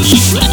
Peace.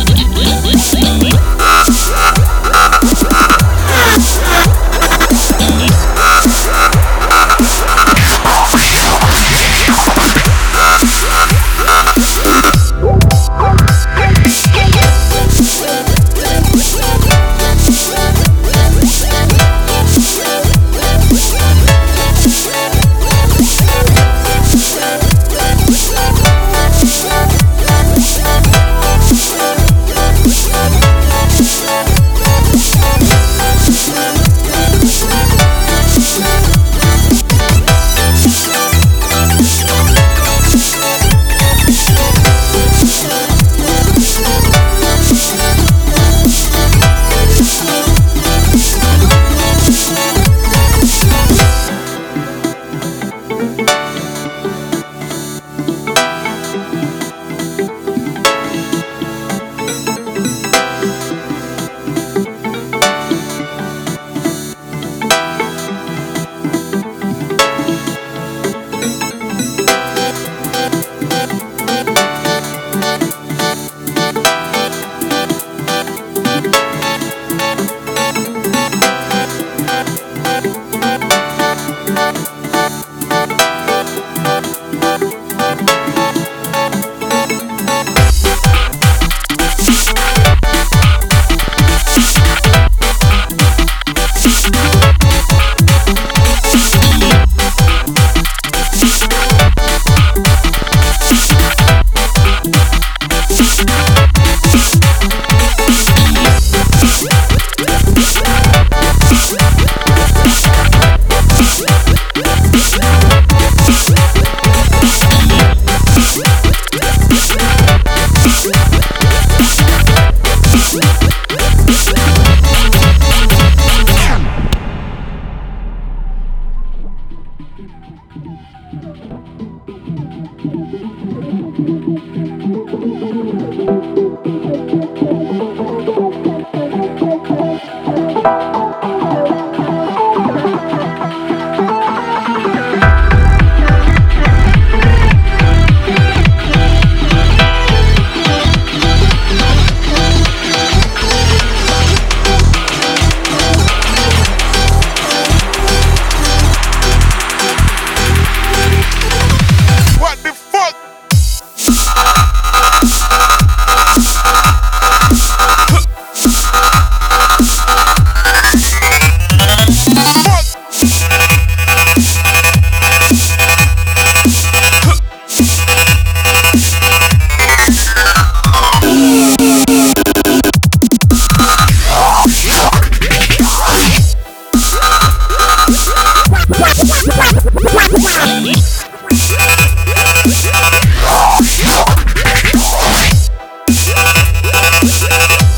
Yeah.